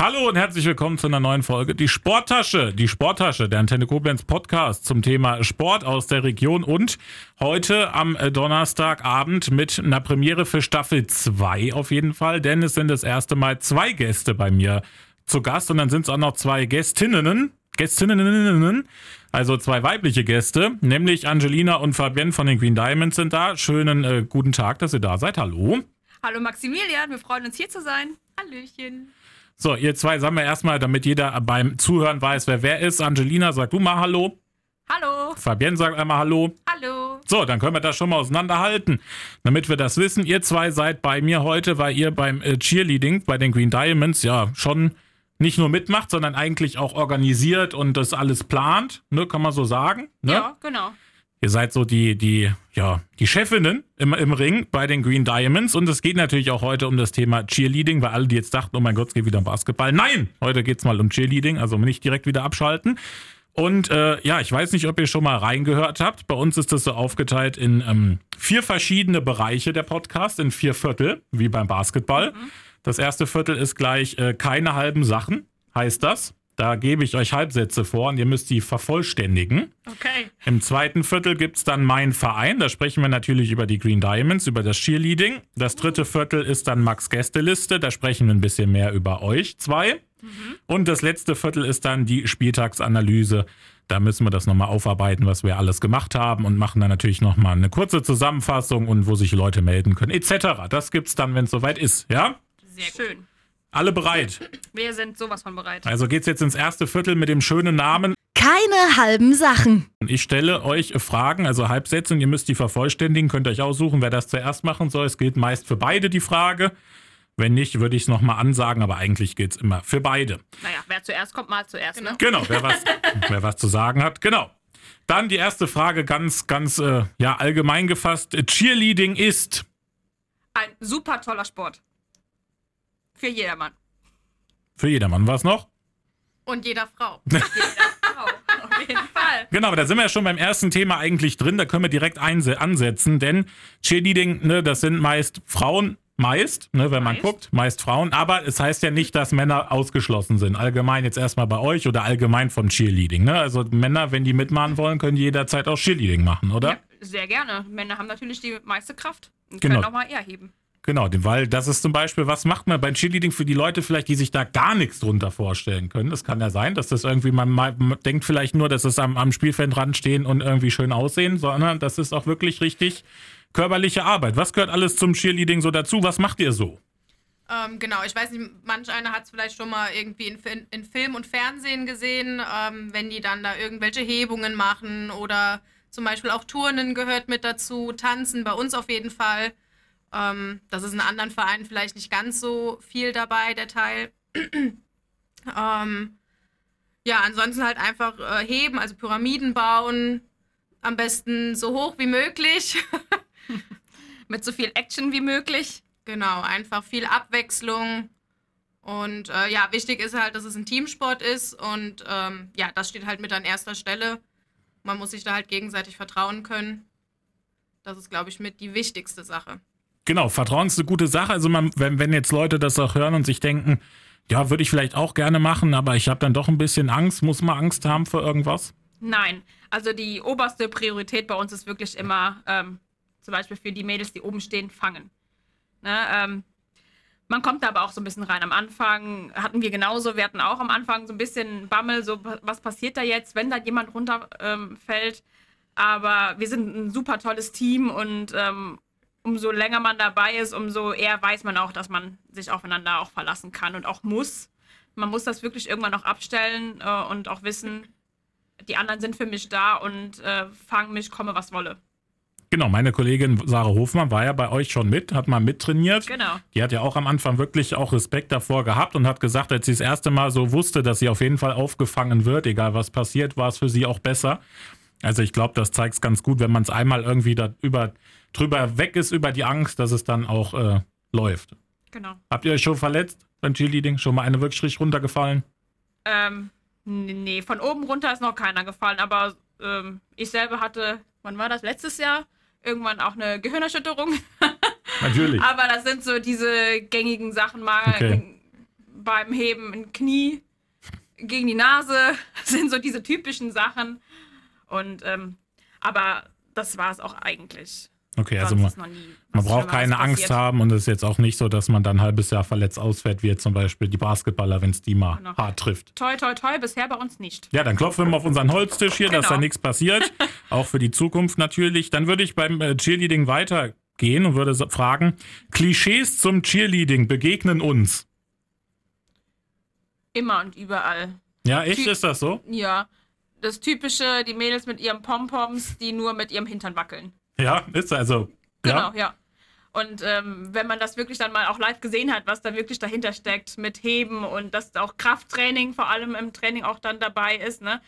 Hallo und herzlich willkommen zu einer neuen Folge. Die Sporttasche, die Sporttasche, der Antenne Koblenz Podcast zum Thema Sport aus der Region und heute am Donnerstagabend mit einer Premiere für Staffel 2 auf jeden Fall, denn es sind das erste Mal zwei Gäste bei mir zu Gast und dann sind es auch noch zwei Gästinnen, Gästinnen, also zwei weibliche Gäste, nämlich Angelina und Fabienne von den Green Diamonds sind da. Schönen äh, guten Tag, dass ihr da seid. Hallo. Hallo Maximilian, wir freuen uns hier zu sein. Hallöchen. So, ihr zwei sagen wir erstmal, damit jeder beim Zuhören weiß, wer wer ist. Angelina, sag du mal Hallo. Hallo. Fabienne sagt einmal Hallo. Hallo. So, dann können wir das schon mal auseinanderhalten. Damit wir das wissen, ihr zwei seid bei mir heute, weil ihr beim äh, Cheerleading bei den Green Diamonds ja schon nicht nur mitmacht, sondern eigentlich auch organisiert und das alles plant, ne, kann man so sagen. Ne? Ja, genau. Ihr seid so die, die, ja, die Chefinnen im, im Ring bei den Green Diamonds. Und es geht natürlich auch heute um das Thema Cheerleading, weil alle, die jetzt dachten, oh mein Gott, es geht wieder um Basketball. Nein, heute geht es mal um Cheerleading, also nicht direkt wieder abschalten. Und äh, ja, ich weiß nicht, ob ihr schon mal reingehört habt. Bei uns ist das so aufgeteilt in ähm, vier verschiedene Bereiche der Podcast, in vier Viertel, wie beim Basketball. Mhm. Das erste Viertel ist gleich äh, keine halben Sachen, heißt das. Da gebe ich euch Halbsätze vor und ihr müsst die vervollständigen. Okay. Im zweiten Viertel gibt es dann mein Verein. Da sprechen wir natürlich über die Green Diamonds, über das Cheerleading. Das dritte Viertel ist dann Max Gästeliste. Da sprechen wir ein bisschen mehr über euch zwei. Mhm. Und das letzte Viertel ist dann die Spieltagsanalyse. Da müssen wir das nochmal aufarbeiten, was wir alles gemacht haben und machen dann natürlich nochmal eine kurze Zusammenfassung und wo sich Leute melden können, etc. Das gibt es dann, wenn es soweit ist, ja? Sehr schön. Alle bereit? Wir sind sowas von bereit. Also geht's jetzt ins erste Viertel mit dem schönen Namen. Keine halben Sachen. Ich stelle euch Fragen, also Halbsätze, und ihr müsst die vervollständigen. Könnt euch aussuchen, wer das zuerst machen soll. Es gilt meist für beide die Frage. Wenn nicht, würde ich es nochmal ansagen, aber eigentlich geht es immer für beide. Naja, wer zuerst kommt, mal zuerst. Genau, ne? genau wer, was, wer was zu sagen hat. Genau. Dann die erste Frage, ganz, ganz äh, ja, allgemein gefasst. Cheerleading ist. Ein super toller Sport. Für jedermann. Für jedermann. Was noch? Und jeder Frau. jeder Frau. Auf jeden Fall. Genau, da sind wir ja schon beim ersten Thema eigentlich drin. Da können wir direkt ansetzen, denn Cheerleading, ne, das sind meist Frauen, meist, ne, wenn meist. man guckt, meist Frauen. Aber es heißt ja nicht, dass Männer ausgeschlossen sind. Allgemein jetzt erstmal bei euch oder allgemein von Cheerleading. Ne? Also Männer, wenn die mitmachen wollen, können jederzeit auch Cheerleading machen, oder? Ja, sehr gerne. Männer haben natürlich die meiste Kraft und genau. können auch mal eher heben. Genau, weil das ist zum Beispiel, was macht man beim Cheerleading für die Leute vielleicht, die sich da gar nichts drunter vorstellen können. Das kann ja sein, dass das irgendwie, man, man denkt vielleicht nur, dass es am, am Spielfeldrand stehen und irgendwie schön aussehen, sondern das ist auch wirklich richtig körperliche Arbeit. Was gehört alles zum Cheerleading so dazu? Was macht ihr so? Ähm, genau, ich weiß nicht, manch einer hat es vielleicht schon mal irgendwie in, in, Film und Fernsehen gesehen, ähm, wenn die dann da irgendwelche Hebungen machen oder zum Beispiel auch Turnen gehört mit dazu, Tanzen bei uns auf jeden Fall. Ähm, das ist in anderen Vereinen vielleicht nicht ganz so viel dabei, der Teil. ähm, ja, ansonsten halt einfach äh, heben, also Pyramiden bauen. Am besten so hoch wie möglich. Mit so viel Action wie möglich. Genau, einfach viel Abwechslung. Und äh, ja, wichtig ist halt, dass es ein Teamsport ist. Und ähm, ja, das steht halt mit an erster Stelle. Man muss sich da halt gegenseitig vertrauen können. Das ist, glaube ich, mit die wichtigste Sache. Genau, Vertrauen ist eine gute Sache. Also man, wenn, wenn jetzt Leute das auch hören und sich denken, ja, würde ich vielleicht auch gerne machen, aber ich habe dann doch ein bisschen Angst. Muss man Angst haben vor irgendwas? Nein, also die oberste Priorität bei uns ist wirklich immer, ähm, zum Beispiel für die Mädels, die oben stehen, fangen. Ne, ähm, man kommt da aber auch so ein bisschen rein. Am Anfang hatten wir genauso, wir hatten auch am Anfang so ein bisschen Bammel, so was passiert da jetzt, wenn da jemand runterfällt. Ähm, aber wir sind ein super tolles Team und ähm, umso länger man dabei ist, umso eher weiß man auch, dass man sich aufeinander auch verlassen kann und auch muss. Man muss das wirklich irgendwann auch abstellen äh, und auch wissen, die anderen sind für mich da und äh, fangen mich, komme was wolle. Genau, meine Kollegin Sarah Hofmann war ja bei euch schon mit, hat mal mittrainiert. Genau. Die hat ja auch am Anfang wirklich auch Respekt davor gehabt und hat gesagt, als sie das erste Mal so wusste, dass sie auf jeden Fall aufgefangen wird, egal was passiert, war es für sie auch besser. Also ich glaube, das zeigt es ganz gut, wenn man es einmal irgendwie da über drüber weg ist über die Angst, dass es dann auch äh, läuft. Genau. Habt ihr euch schon verletzt beim Cheerleading? Schon mal eine wirklich runtergefallen? Ähm, nee, von oben runter ist noch keiner gefallen, aber ähm, ich selber hatte, wann war das? Letztes Jahr? Irgendwann auch eine Gehirnerschütterung. Natürlich. aber das sind so diese gängigen Sachen mal. Okay. beim Heben ein Knie gegen die Nase, sind so diese typischen Sachen. Und ähm, aber das war es auch eigentlich. Okay, also Sonst man, nie man was braucht keine Angst haben und es ist jetzt auch nicht so, dass man dann ein halbes Jahr verletzt ausfährt, wie jetzt zum Beispiel die Basketballer, wenn es die mal Genau. hart trifft. Toi, toi, toi, bisher bei uns nicht. Ja, dann klopfen wir mal auf unseren Holztisch hier, dass Genau. da nichts passiert. Auch für die Zukunft natürlich. Dann würde ich beim äh, Cheerleading weitergehen und würde fragen, Klischees zum Cheerleading begegnen uns. Immer und überall. Ja, echt Ty- ist das so? Ja. Das typische, die Mädels mit ihren Pompoms, die nur mit ihrem Hintern wackeln. Ja, ist also. Genau, Ja. ja. Und ähm, wenn man das wirklich dann mal auch live gesehen hat, was da wirklich dahinter steckt mit Heben und dass auch Krafttraining vor allem im Training auch dann dabei ist, ne?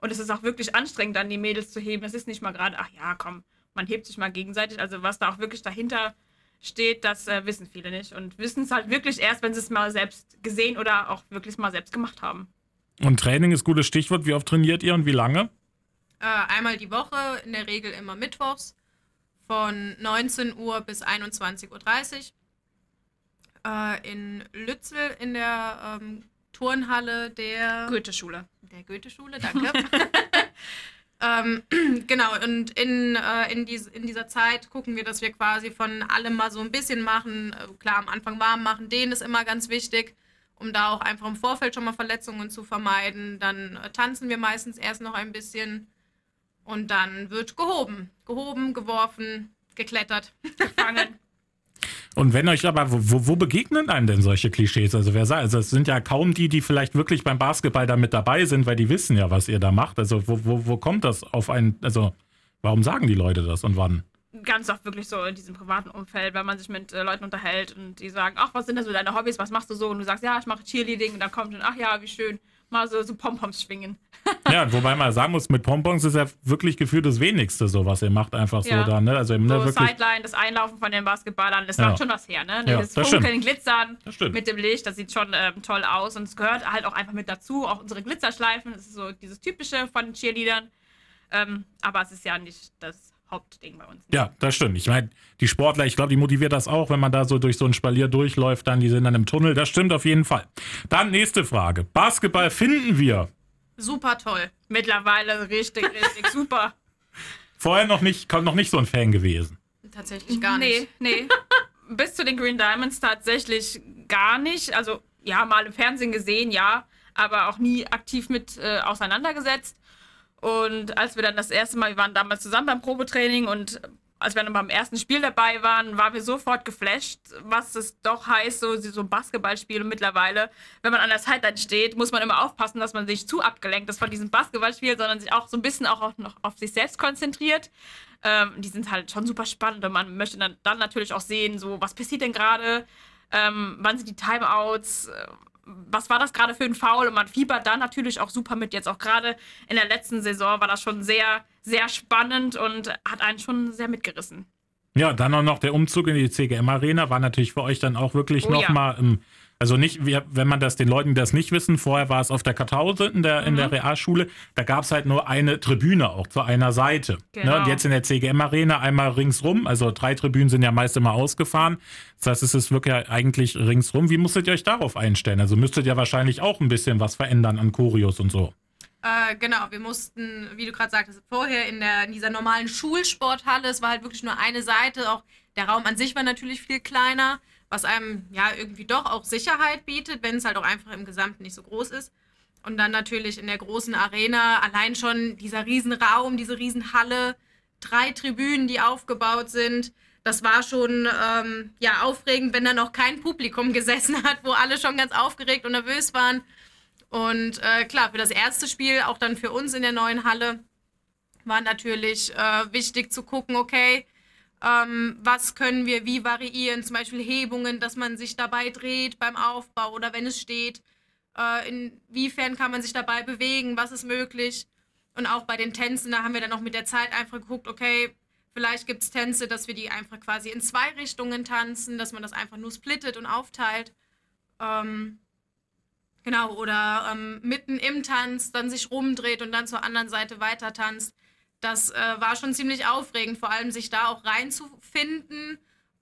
Und es ist auch wirklich anstrengend, dann die Mädels zu heben. Es ist nicht mal gerade, ach ja, komm, man hebt sich mal gegenseitig. Also was da auch wirklich dahinter steht, das äh, wissen viele nicht. Und wissen es halt wirklich erst, wenn sie es mal selbst gesehen oder auch wirklich mal selbst gemacht haben. Und Training ist gutes Stichwort. Wie oft trainiert ihr und wie lange? Äh, einmal die Woche, in der Regel immer mittwochs, von 19 Uhr bis 21.30 Uhr. Äh, in Lützel in der ähm, Turnhalle der Goethe-Schule. der Goethe-Schule, danke. ähm, genau, und in, äh, in, dies, in dieser Zeit gucken wir, dass wir quasi von allem mal so ein bisschen machen. Äh, klar, am Anfang warm machen, dehnen ist immer ganz wichtig, um da auch einfach im Vorfeld schon mal Verletzungen zu vermeiden. Dann äh, tanzen wir meistens erst noch ein bisschen und dann wird gehoben. Gehoben, geworfen, geklettert. Gefangen. Und wenn euch aber, wo, wo- begegnen einem denn solche Klischees? Also wer sagt, also es sind ja kaum die, die vielleicht wirklich beim Basketball da mit dabei sind, weil die wissen ja, was ihr da macht. Also wo, wo, wo kommt das auf einen, also warum sagen die Leute das und wann? ganz oft wirklich so in diesem privaten Umfeld, wenn man sich mit äh, Leuten unterhält und die sagen, ach, was sind denn so deine Hobbys, was machst du so? Und du sagst, ja, ich mache Cheerleading und dann kommt dann, ach ja, wie schön, mal so, so Pompoms schwingen. Ja, wobei man sagen muss, mit Pompons ist ja wirklich gefühlt das Wenigste so, was ihr macht, einfach so Ja. da, ne? Also ne, So wirklich. Sideline, das Einlaufen von den Basketballern, das Ja. macht schon was her, ne? Ja, das das Funkeln, Glitzern Das stimmt. mit dem Licht, das sieht schon ähm, toll aus und es gehört halt auch einfach mit dazu, auch unsere Glitzerschleifen, das ist so dieses Typische von Cheerleadern. Ähm, aber es ist ja nicht das Hauptding bei uns. Ja, das stimmt. Ich meine, die Sportler, ich glaube, die motiviert das auch, wenn man da so durch so ein Spalier durchläuft, dann die sind dann im Tunnel. Das stimmt auf jeden Fall. Dann nächste Frage. Basketball finden wir. Super toll. Mittlerweile richtig, richtig super. Vorher noch nicht, noch nicht so ein Fan gewesen. Tatsächlich gar nicht. Nee, nee. Bis zu den Green Diamonds tatsächlich gar nicht. Also, ja, mal im Fernsehen gesehen, ja, aber auch nie aktiv mit äh, auseinandergesetzt. Und als wir dann das erste Mal, wir waren damals zusammen beim Probetraining und als wir dann beim ersten Spiel dabei waren, waren wir sofort geflasht, was es doch heißt, so, so ein Basketballspiel. Und mittlerweile, wenn man an der Sideline steht, muss man immer aufpassen, dass man sich zu abgelenkt ist von diesem Basketballspiel, sondern sich auch so ein bisschen auch noch auf sich selbst konzentriert. Ähm, die sind halt schon super spannend und man möchte dann, dann natürlich auch sehen, so, was passiert denn gerade? Ähm, wann sind die Timeouts? Was war das gerade für ein Foul? Und man fiebert da natürlich auch super mit. Jetzt auch gerade in der letzten Saison war das schon sehr, sehr spannend und hat einen schon sehr mitgerissen. Ja, dann auch noch der Umzug in die CGM Arena war natürlich für euch dann auch wirklich Oh ja. nochmal im, also nicht, wenn man das den Leuten, die das nicht wissen, vorher war es auf der Kartause in der, in Mhm. der Realschule, da gab es halt nur eine Tribüne auch zu einer Seite. Genau. Ne? Und jetzt in der CGM Arena einmal ringsrum, also drei Tribünen sind ja meist immer ausgefahren. Das heißt, es ist wirklich eigentlich ringsrum. Wie musstet ihr euch darauf einstellen? Also müsstet ihr wahrscheinlich auch ein bisschen was verändern an Choreos und so. Äh, genau, wir mussten, wie du gerade sagtest, vorher in, der, in dieser normalen Schulsporthalle, es war halt wirklich nur eine Seite, auch der Raum an sich war natürlich viel kleiner, was einem ja irgendwie doch auch Sicherheit bietet, wenn es halt auch einfach im Gesamten nicht so groß ist. Und dann natürlich in der großen Arena allein schon dieser Riesenraum, diese Riesenhalle, drei Tribünen, die aufgebaut sind. Das war schon ähm, ja aufregend, wenn da noch kein Publikum gesessen hat, wo alle schon ganz aufgeregt und nervös waren. Und äh, klar, für das erste Spiel, auch dann für uns in der neuen Halle, war natürlich äh, wichtig zu gucken, okay, ähm, was können wir wie variieren, zum Beispiel Hebungen, dass man sich dabei dreht beim Aufbau oder wenn es steht, äh, inwiefern kann man sich dabei bewegen, was ist möglich. Und auch bei den Tänzen, da haben wir dann auch mit der Zeit einfach geguckt, okay, vielleicht gibt es Tänze, dass wir die einfach quasi in zwei Richtungen tanzen, dass man das einfach nur splittet und aufteilt. Ähm, Genau, oder ähm, mitten im Tanz dann sich rumdreht und dann zur anderen Seite weiter tanzt. Das äh, war schon ziemlich aufregend, vor allem sich da auch reinzufinden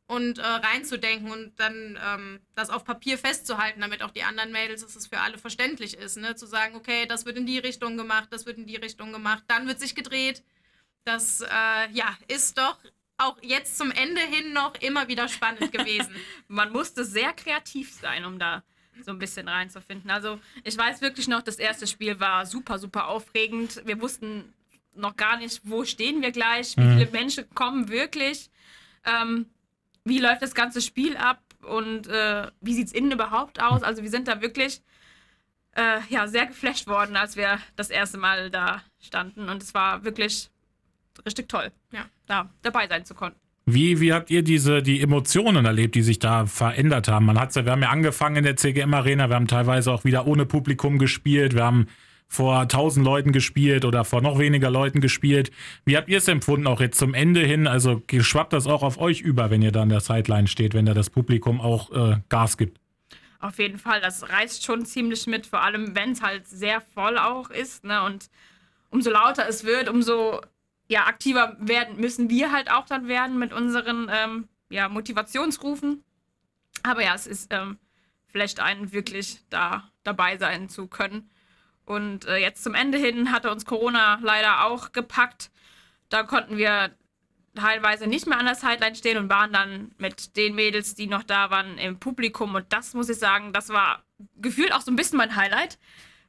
und äh, reinzudenken und dann ähm, das auf Papier festzuhalten, damit auch die anderen Mädels, dass es für alle verständlich ist, ne? Zu sagen, okay, das wird in die Richtung gemacht, das wird in die Richtung gemacht, dann wird sich gedreht. Das äh, ja, ist doch auch jetzt zum Ende hin noch immer wieder spannend gewesen. Man musste sehr kreativ sein, um da so ein bisschen reinzufinden. Also ich weiß wirklich noch, das erste Spiel war super, super aufregend. Wir wussten noch gar nicht, wo stehen wir gleich, wie Mhm. viele Menschen kommen wirklich, ähm, wie läuft das ganze Spiel ab und äh, wie sieht es innen überhaupt aus. Also wir sind da wirklich äh, ja, sehr geflasht worden, als wir das erste Mal da standen und es war wirklich richtig toll, Ja. da dabei sein zu können. Wie, wie habt ihr diese, die Emotionen erlebt, die sich da verändert haben? Man hat's ja, wir haben ja angefangen in der CGM Arena, wir haben teilweise auch wieder ohne Publikum gespielt, wir haben vor 1000 Leuten gespielt oder vor noch weniger Leuten gespielt. Wie habt ihr es empfunden, auch jetzt zum Ende hin? Also schwappt das auch auf euch über, wenn ihr da an der Sideline steht, wenn da das Publikum auch äh, Gas gibt? Auf jeden Fall, das reißt schon ziemlich mit, vor allem wenn es halt sehr voll auch ist. Ne? Und umso lauter es wird, umso ja, aktiver werden, müssen wir halt auch dann werden mit unseren ähm, ja, Motivationsrufen. Aber ja, es ist ähm, vielleicht einen wirklich da dabei sein zu können. Und äh, jetzt zum Ende hin hatte uns Corona leider auch gepackt. Da konnten wir teilweise nicht mehr an der Sideline stehen und waren dann mit den Mädels, die noch da waren, im Publikum. Und das muss ich sagen, das war gefühlt auch so ein bisschen mein Highlight.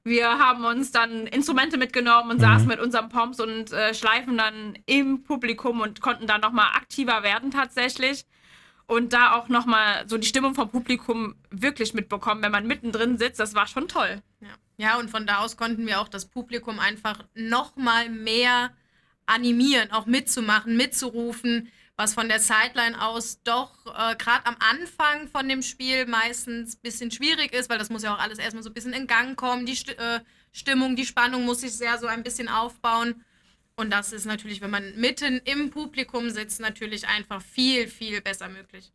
Wir haben uns dann Instrumente mitgenommen und saßen mit unseren Pomps und äh, Schleifen dann im Publikum und konnten dann nochmal aktiver werden tatsächlich. Und da auch nochmal so die Stimmung vom Publikum wirklich mitbekommen, wenn man mittendrin sitzt. Das war schon toll. Ja. ja, und von da aus konnten wir auch das Publikum einfach noch mal mehr animieren, auch mitzumachen, mitzurufen, was von der Sideline aus doch äh, gerade am Anfang von dem Spiel meistens ein bisschen schwierig ist, weil das muss ja auch alles erstmal so ein bisschen in Gang kommen. Die Sti äh, Stimmung, die Spannung muss sich sehr so ein bisschen aufbauen. Und das ist natürlich, wenn man mitten im Publikum sitzt, natürlich einfach viel, viel besser möglich.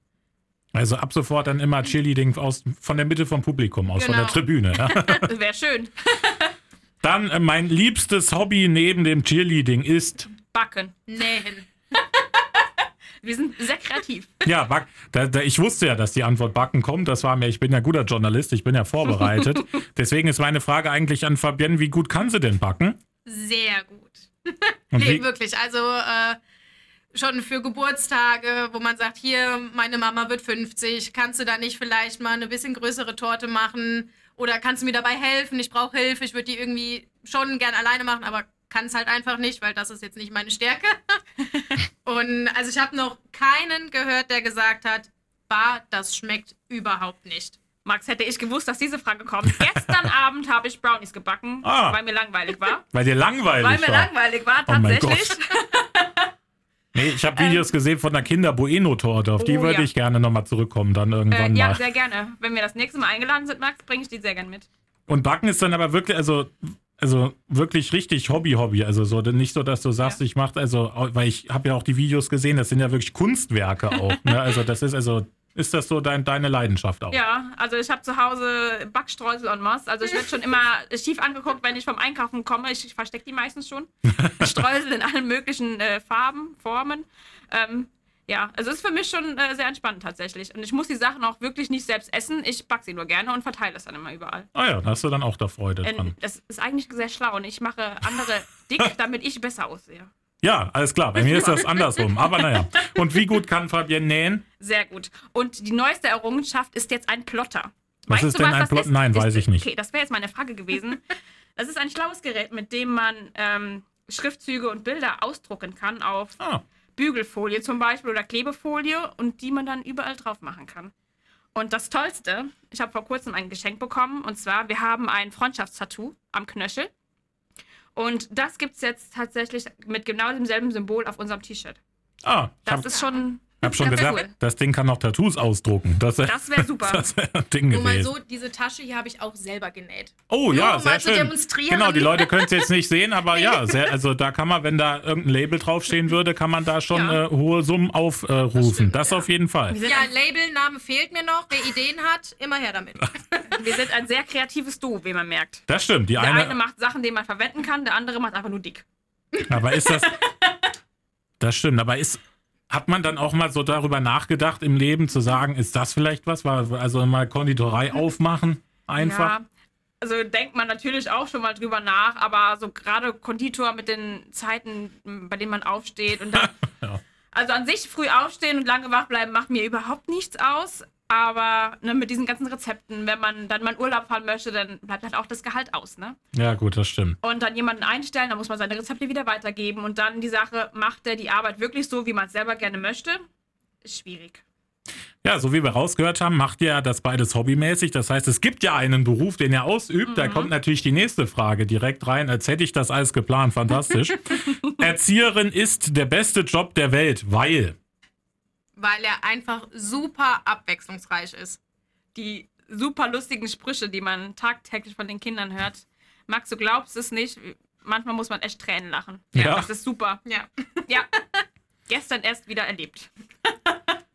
Also ab sofort dann immer Cheerleading aus, von der Mitte vom Publikum aus, von der Genau. Tribüne. Ja? Wäre schön. Dann äh, mein liebstes Hobby neben dem Cheerleading ist Backen. Nähen. Wir sind sehr kreativ. Ja, Back, da, da, ich wusste ja, dass die Antwort Backen kommt. Das war mir, ich bin ja guter Journalist, ich bin ja vorbereitet. Deswegen ist meine Frage eigentlich an Fabienne, wie gut kann sie denn backen? Sehr gut. Nee, wirklich. Also äh, schon für Geburtstage, wo man sagt, hier, meine Mama wird 50, kannst du da nicht vielleicht mal eine bisschen größere Torte machen? Oder kannst du mir dabei helfen? Ich brauche Hilfe, ich würde die irgendwie schon gern alleine machen, aber kann es halt einfach nicht, weil das ist jetzt nicht meine Stärke. Und also ich habe noch keinen gehört, der gesagt hat, bah, das schmeckt überhaupt nicht. Max, hätte ich gewusst, dass diese Frage kommt. Gestern Abend habe ich Brownies gebacken, Ah. weil mir langweilig war. weil dir langweilig Weil mir war. langweilig war, Oh tatsächlich. Nee, ich habe Videos gesehen von der Kinder-Bueno-Torte, auf die Oh, würde ja. ich gerne nochmal zurückkommen, dann Äh, irgendwann ja, mal. sehr gerne. Wenn wir das nächste Mal eingeladen sind, Max, bringe ich die sehr gerne mit. Und Backen ist dann aber wirklich, also, also wirklich richtig Hobby-Hobby. Also so, nicht so, dass du sagst, Ja. ich mache, also, weil ich habe ja auch die Videos gesehen, das sind ja wirklich Kunstwerke auch. ne? Also das ist also, ist das so dein, deine Leidenschaft auch? Ja, also ich habe zu Hause Backstreusel en masse. Also ich werde schon immer schief angeguckt, wenn ich vom Einkaufen komme. Ich verstecke die meistens schon. Streusel in allen möglichen äh, Farben, Formen. Ähm, ja, also es ist für mich schon äh, sehr entspannend tatsächlich. Und ich muss die Sachen auch wirklich nicht selbst essen. Ich backe sie nur gerne und verteile es dann immer überall. Ah ja, da hast du dann auch da Freude Ähm, dran. das ist eigentlich sehr schlau und ich mache andere dick, damit ich besser aussehe. Ja, alles klar. Bei mir ist das andersrum. Aber naja. Und wie gut kann Fabienne nähen? Sehr gut. Und die neueste Errungenschaft ist jetzt ein Plotter. Was ist denn ein das Plot- ist? Nein, ist, weiß ich nicht. Okay, das wäre jetzt meine Frage gewesen. Das ist ein schlaues Gerät, mit dem man ähm, Schriftzüge und Bilder ausdrucken kann auf Ah, Bügelfolie zum Beispiel oder Klebefolie und die man dann überall drauf machen kann. Und das Tollste, ich habe vor kurzem ein Geschenk bekommen und zwar, wir haben ein Freundschaftstattoo am Knöchel. Und das gibt es jetzt tatsächlich mit genau demselben Symbol auf unserem T-Shirt. ah Das ist schon. Hab schon das wär cool. das Ding kann noch Tattoos ausdrucken. Das, Das wäre super. das wäre ein Ding Nur mal so, diese Tasche hier habe ich auch selber genäht. Oh ja, Nur um sehr mal zu schön. demonstrieren. Genau, die Leute können es jetzt nicht sehen, aber ja, sehr, also da kann man, wenn da irgendein Label draufstehen würde, kann man da schon Ja. äh, hohe Summen aufrufen. Das, stimmt, das ja. auf jeden Fall. Ja, ein, Labelname fehlt mir noch. Wer Ideen hat, immer her damit. wir sind ein sehr kreatives Duo, wie man merkt. Das stimmt. Die Der eine, eine macht Sachen, die man verwenden kann, der andere macht einfach nur dick. aber ist das. Das stimmt, aber ist. Hat man dann auch mal so darüber nachgedacht im Leben zu sagen, ist das vielleicht was? Also mal Konditorei aufmachen einfach? Ja, also denkt man natürlich auch schon mal drüber nach, aber so gerade Konditor mit den Zeiten, bei denen man aufsteht und dann. Ja. Also an sich früh aufstehen und lange wach bleiben macht mir überhaupt nichts aus. Aber ne, mit diesen ganzen Rezepten, wenn man dann mal in Urlaub fahren möchte, dann bleibt halt auch das Gehalt aus, ne? Ja, gut, das stimmt. Und dann jemanden einstellen, dann muss man seine Rezepte wieder weitergeben und dann die Sache, macht er die Arbeit wirklich so, wie man es selber gerne möchte? Ist schwierig. Ja, so wie wir rausgehört haben, macht ihr das beides hobbymäßig. Das heißt, es gibt ja einen Beruf, den ihr ausübt. Da kommt natürlich die nächste Frage direkt rein, als hätte ich das alles geplant. Fantastisch. Erzieherin ist der beste Job der Welt, weil. Weil er einfach super abwechslungsreich ist. die super lustigen Sprüche, die man tagtäglich von den Kindern hört. Max, du glaubst es nicht. Manchmal muss man echt Tränen lachen. Ja. Das ist super. Ja. Ja. Gestern erst wieder erlebt.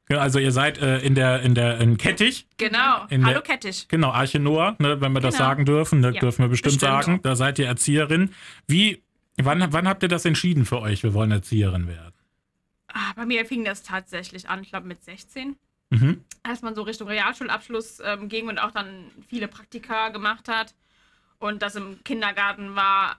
Ja, Also ihr seid äh, in der in der in Kettich, Genau. In Hallo der- Kettisch. genau Arche Noah, ne, wenn wir das Genau. sagen dürfen, ne, Ja, dürfen wir bestimmt, bestimmt. sagen. Da seid ihr Erzieherin. Wie, wann, wann habt ihr das entschieden für euch? Wir wollen Erzieherin werden. Ah, bei mir fing das tatsächlich an, ich glaube mit 16. Mhm. Als man so Richtung Realschulabschluss ähm, ging und auch dann viele Praktika gemacht hat. Und das im Kindergarten war,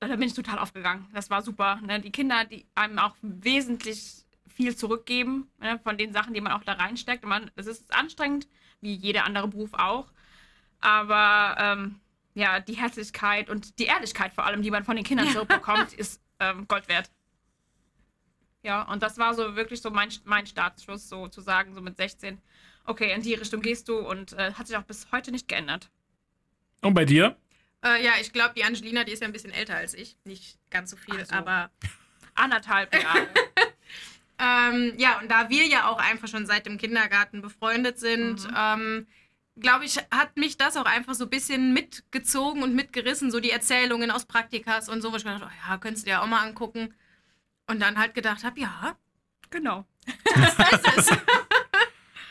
da bin ich total aufgegangen. Das war super. Ne? Die Kinder, die einem auch wesentlich viel zurückgeben ne? von den Sachen, die man auch da reinsteckt. Und man, es ist anstrengend, wie jeder andere Beruf auch. Aber ähm, ja, die Herzlichkeit und die Ehrlichkeit vor allem, die man von den Kindern zurückbekommt, ist ähm, Gold wert. Ja, und das war so wirklich so mein, mein Startschuss, so zu sagen, so mit 16, okay, in die Richtung gehst du und äh, hat sich auch bis heute nicht geändert. Und bei dir? Äh, ja, ich glaube, die Angelina, die ist ja ein bisschen älter als ich. Nicht ganz so viel, so. aber. Anderthalb Jahre. Ähm, ja, und da wir ja auch einfach schon seit dem Kindergarten befreundet sind, Mhm. ähm, glaube ich, hat mich das auch einfach so ein bisschen mitgezogen und mitgerissen, so die Erzählungen aus Praktikas und so, wo ich gedacht, oh ja, könntest du dir auch mal angucken. Und dann halt gedacht habe, ja, genau. das ist es.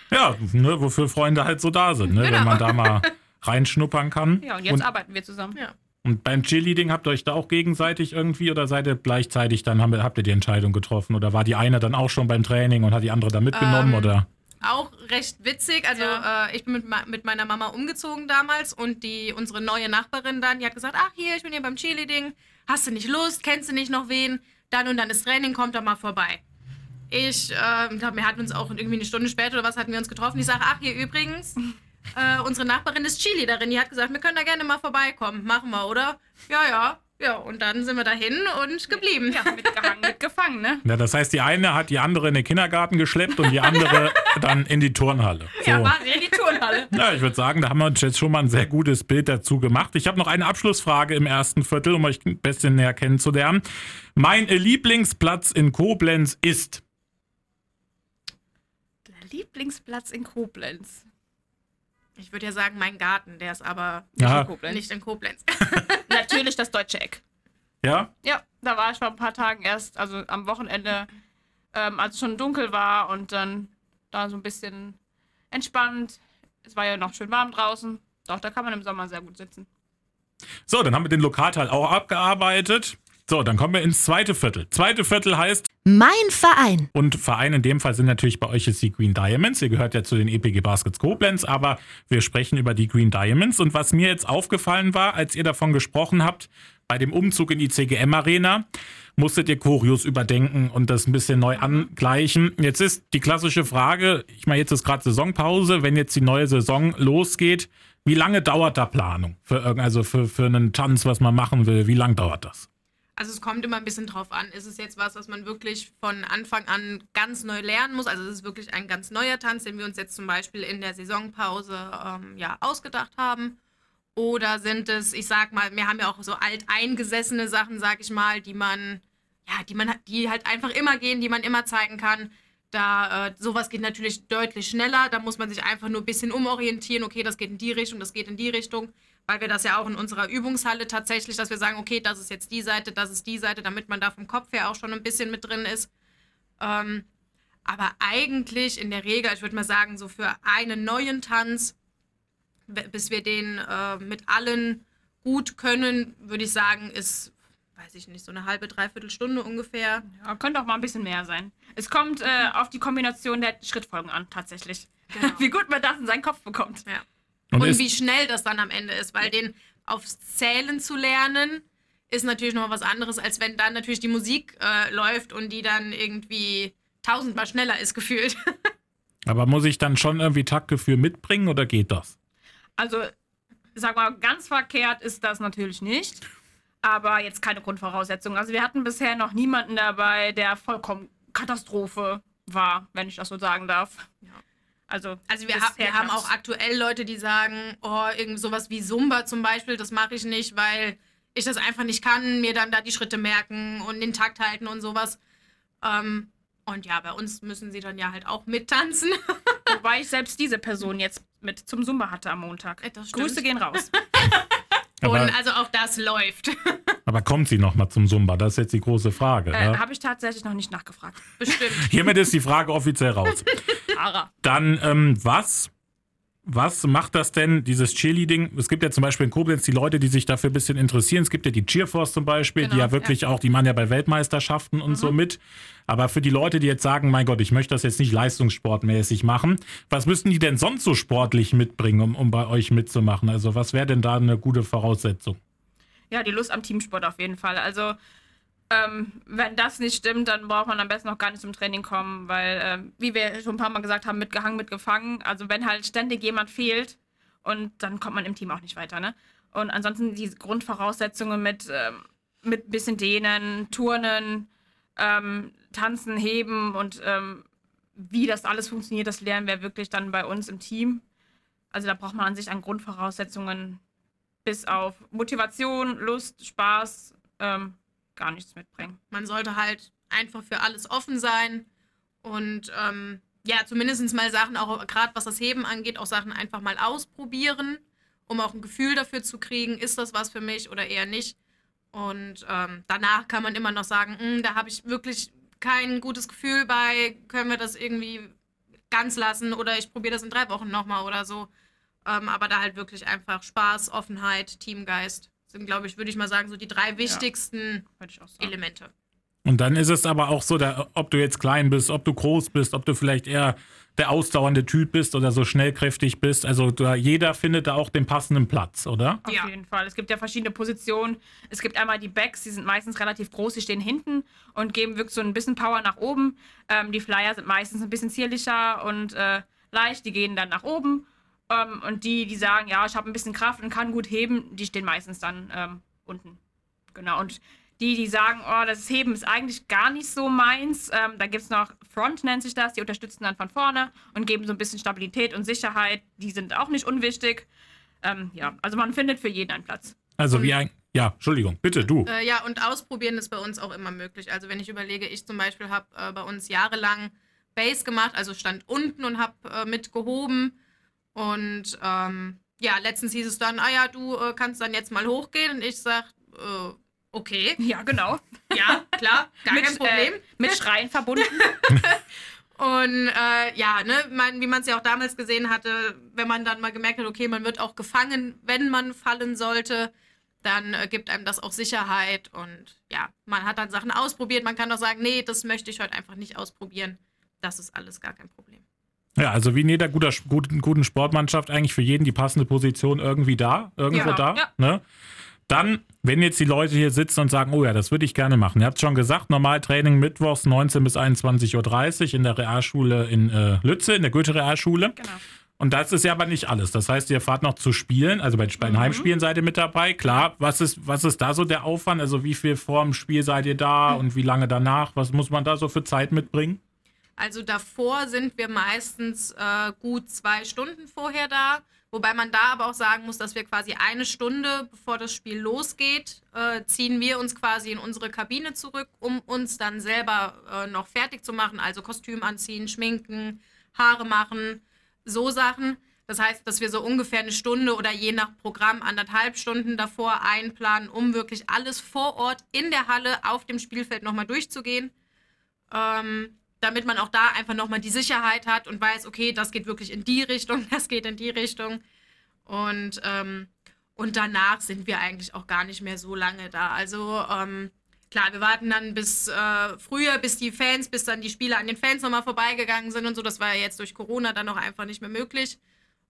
Ja, ne, wofür Freunde halt so da sind, ne? Genau. wenn man da mal reinschnuppern kann. Ja, und jetzt arbeiten wir zusammen. Ja. Und beim Cheerleading habt ihr euch da auch gegenseitig irgendwie oder seid ihr gleichzeitig dann, haben, habt ihr die Entscheidung getroffen? Oder war die eine dann auch schon beim Training und hat die andere da mitgenommen? Ähm, oder? auch recht witzig. Also Ja. äh, ich bin mit, mit meiner Mama umgezogen damals und die unsere neue Nachbarin dann, die hat gesagt, ach hier, ich bin hier beim Cheerleading, hast du nicht Lust, kennst du nicht noch wen? Dann und dann ist Training, kommt doch mal vorbei. Ich, äh, glaub, wir hatten uns auch irgendwie eine Stunde später oder was hatten wir uns getroffen. Ich sage, ach hier übrigens, äh, unsere Nachbarin ist Cheerleaderin, die hat gesagt, wir können da gerne mal vorbeikommen. Machen wir, oder? Ja, ja. Ja, und dann sind wir dahin und geblieben. Ja, mitgehangen, mitgefangen, ne? Ja, das heißt, die eine hat die andere in den Kindergarten geschleppt und die andere dann in die Turnhalle. So. Ja, wir in die Turnhalle. Ja, ich würde sagen, da haben wir uns jetzt schon mal ein sehr gutes Bild dazu gemacht. Ich habe noch eine Abschlussfrage im ersten Viertel, um euch ein bisschen näher kennenzulernen. Mein Lieblingsplatz in Koblenz ist. Der Lieblingsplatz in Koblenz. Ich würde ja sagen, mein Garten, der ist aber Ja. in Koblenz. nicht in Koblenz. Natürlich das deutsche Eck. Ja? Ja, da war ich vor ein paar Tagen erst, also am Wochenende, ähm, als es schon dunkel war und dann da so ein bisschen entspannt. Es war ja noch schön warm draußen. Doch, da kann man im Sommer sehr gut sitzen. So, dann haben wir den Lokalteil auch abgearbeitet. So, dann kommen wir ins zweite Viertel. Zweite Viertel heißt, Mein Verein. und Verein in dem Fall sind natürlich bei euch jetzt die Green Diamonds. Ihr gehört ja zu den EPG Baskets Koblenz, aber wir sprechen über die Green Diamonds. Und was mir jetzt aufgefallen war, als ihr davon gesprochen habt, bei dem Umzug in die CGM Arena, musstet ihr Choreos überdenken und das ein bisschen neu angleichen. Jetzt ist die klassische Frage, ich meine, jetzt ist gerade Saisonpause, wenn jetzt die neue Saison losgeht, wie lange dauert da Planung für also für, für einen Tanz, was man machen will? Wie lange dauert das? Also es kommt immer ein bisschen drauf an. Ist es jetzt was, was man wirklich von Anfang an ganz neu lernen muss? Also es ist wirklich ein ganz neuer Tanz, den wir uns jetzt zum Beispiel in der Saisonpause ähm, ja, ausgedacht haben. Oder sind es, ich sag mal, wir haben ja auch so alteingesessene Sachen, sag ich mal, die man, ja, die man, die halt einfach immer gehen, die man immer zeigen kann. Da, äh, sowas geht natürlich deutlich schneller. Da muss man sich einfach nur ein bisschen umorientieren. Okay, das geht in die Richtung, das geht in die Richtung. Weil wir das ja auch in unserer Übungshalle tatsächlich, dass wir sagen, okay, das ist jetzt die Seite, das ist die Seite, damit man da vom Kopf her auch schon ein bisschen mit drin ist. Ähm, aber eigentlich in der Regel, ich würde mal sagen, so für einen neuen Tanz, bis wir den äh, mit allen gut können, würde ich sagen, ist weiß ich nicht, so eine halbe, dreiviertel Stunde ungefähr. Ja, könnte auch mal ein bisschen mehr sein. Es kommt äh, auf die Kombination der Schrittfolgen an, tatsächlich. Genau. Wie gut man das in seinen Kopf bekommt. Ja. Und Und, wie schnell das dann am Ende ist, weil den aufs Zählen zu lernen, ist natürlich noch was anderes, als wenn dann natürlich die Musik äh, läuft und die dann irgendwie tausendmal schneller ist gefühlt. Aber muss ich dann schon irgendwie Taktgefühl mitbringen oder geht das? Also, sag mal, ganz verkehrt ist das natürlich nicht. Aber jetzt keine Grundvoraussetzung. Also, wir hatten bisher noch niemanden dabei, der vollkommen Katastrophe war, wenn ich das so sagen darf. Ja. Also, Also wir, ha wir haben auch aktuell Leute, die sagen, oh, irgend sowas wie Zumba zum Beispiel, das mache ich nicht, weil ich das einfach nicht kann, mir dann da die Schritte merken und den Takt halten und sowas. Ähm, und ja, bei uns müssen sie dann ja halt auch mittanzen. Wobei ich selbst diese Person jetzt mit zum Zumba hatte am Montag. Äh. Grüße gehen raus. Aber, und also auch das läuft. aber kommt sie nochmal zum Zumba? Das ist jetzt die große Frage. Äh, ja? Habe ich tatsächlich noch nicht nachgefragt. Bestimmt. Hiermit ist die Frage offiziell raus. Dann, ähm, was, was macht das denn, dieses Cheerleading? Es gibt ja zum Beispiel in Koblenz die Leute, die sich dafür ein bisschen interessieren. Es gibt ja die Cheerforce zum Beispiel, die Genau, ja wirklich auch, die machen ja bei Weltmeisterschaften und Mhm. so mit. Aber für die Leute, die jetzt sagen, mein Gott, ich möchte das jetzt nicht leistungssportmäßig machen, was müssten die denn sonst so sportlich mitbringen, um, um bei euch mitzumachen? Also was wäre denn da eine gute Voraussetzung? Ja, die Lust am Teamsport auf jeden Fall. Also, ähm, wenn das nicht stimmt, dann braucht man am besten noch gar nicht zum Training kommen, weil, ähm, wie wir schon ein paar Mal gesagt haben, mitgehangen, mitgefangen. Also, wenn halt ständig jemand fehlt und dann kommt man im Team auch nicht weiter, ne? Und ansonsten die Grundvoraussetzungen mit, ähm, mit bisschen Dehnen, Turnen, ähm, Tanzen, Heben und ähm, wie das alles funktioniert, das lernen wir wirklich dann bei uns im Team. Also, da braucht man an sich an Grundvoraussetzungen bis auf Motivation, Lust, Spaß ähm, gar nichts mitbringen. Man sollte halt einfach für alles offen sein und ähm, ja, zumindest mal Sachen, auch gerade was das Heben angeht, auch Sachen einfach mal ausprobieren, um auch ein Gefühl dafür zu kriegen, ist das was für mich oder eher nicht. Und ähm, danach kann man immer noch sagen, "Hm, da habe ich wirklich kein gutes Gefühl bei, können wir das irgendwie ganz lassen oder ich probiere das in drei Wochen nochmal oder so. Ähm, aber da halt wirklich einfach Spaß, Offenheit, Teamgeist sind, glaube ich, würde ich mal sagen, so die drei wichtigsten Würde ich auch sagen. Elemente. Und dann ist es aber auch so, da, ob du jetzt klein bist, ob du groß bist, ob du vielleicht eher der ausdauernde Typ bist oder so schnellkräftig bist. Also da, jeder findet da auch den passenden Platz, oder? Auf Ja. jeden Fall. Es gibt ja verschiedene Positionen. Es gibt einmal die Backs, die sind meistens relativ groß, die stehen hinten und geben wirklich so ein bisschen Power nach oben. Ähm, die Flyer sind meistens ein bisschen zierlicher und äh, leicht, die gehen dann nach oben. Ähm, und die, die sagen, ja, ich habe ein bisschen Kraft und kann gut heben, die stehen meistens dann ähm, unten. Genau. Und die, die sagen, oh, das Heben ist eigentlich gar nicht so meins, ähm, da gibt es noch Front, nennt sich das, die unterstützen dann von vorne und geben so ein bisschen Stabilität und Sicherheit. Die sind auch nicht unwichtig. Ähm, ja, also man findet für jeden einen Platz. Also wie ein. Ja, Entschuldigung, bitte du. Äh, ja, und ausprobieren ist bei uns auch immer möglich. Also wenn ich überlege, ich zum Beispiel habe äh, bei uns jahrelang Base gemacht, also stand unten und habe äh, mitgehoben. Und ähm, ja, letztens hieß es dann, ah ja, du äh, kannst dann jetzt mal hochgehen. Und ich sag, äh, okay, Ja, genau. ja, klar, gar mit, kein Problem. Äh, mit Schreien verbunden. Und äh, ja, ne, mein, wie man es ja auch damals gesehen hatte, wenn man dann mal gemerkt hat, okay, man wird auch gefangen, wenn man fallen sollte, dann äh, gibt einem das auch Sicherheit. Und ja, man hat dann Sachen ausprobiert. Man kann auch sagen, nee, das möchte ich heute einfach nicht ausprobieren. Das ist alles gar kein Problem. Ja, also wie in jeder guter, guten, guten Sportmannschaft eigentlich für jeden die passende Position irgendwie da, irgendwo Ja, da. ja. Ne? Dann, wenn jetzt die Leute hier sitzen und sagen, oh ja, das würde ich gerne machen. Ihr habt schon gesagt, Normaltraining mittwochs 19 bis 21.30 Uhr in der Realschule in äh, Lütze, in der Goethe-Realschule. genau. Und das ist ja aber nicht alles. Das heißt, ihr fahrt noch zu spielen, also bei, bei den Mhm. Heimspielen seid ihr mit dabei. Klar, was ist, was ist da so der Aufwand? Also wie viel vor dem Spiel seid ihr da Mhm. und wie lange danach? Was muss man da so für Zeit mitbringen? Also davor sind wir meistens äh, gut zwei Stunden vorher da. Wobei man da aber auch sagen muss, dass wir quasi eine Stunde, bevor das Spiel losgeht, äh, ziehen wir uns quasi in unsere Kabine zurück, um uns dann selber äh, noch fertig zu machen. Also Kostüm anziehen, schminken, Haare machen, so Sachen. Das heißt, dass wir so ungefähr eine Stunde oder je nach Programm anderthalb Stunden davor einplanen, um wirklich alles vor Ort in der Halle auf dem Spielfeld nochmal durchzugehen. Ähm, damit man auch da einfach nochmal die Sicherheit hat und weiß, okay, das geht wirklich in die Richtung, das geht in die Richtung. Und ähm, Und danach sind wir eigentlich auch gar nicht mehr so lange da. Also ähm, klar, wir warten dann bis äh, früher, bis die Fans, bis dann die Spieler an den Fans nochmal vorbeigegangen sind und so. Das war ja jetzt durch Corona dann auch einfach nicht mehr möglich.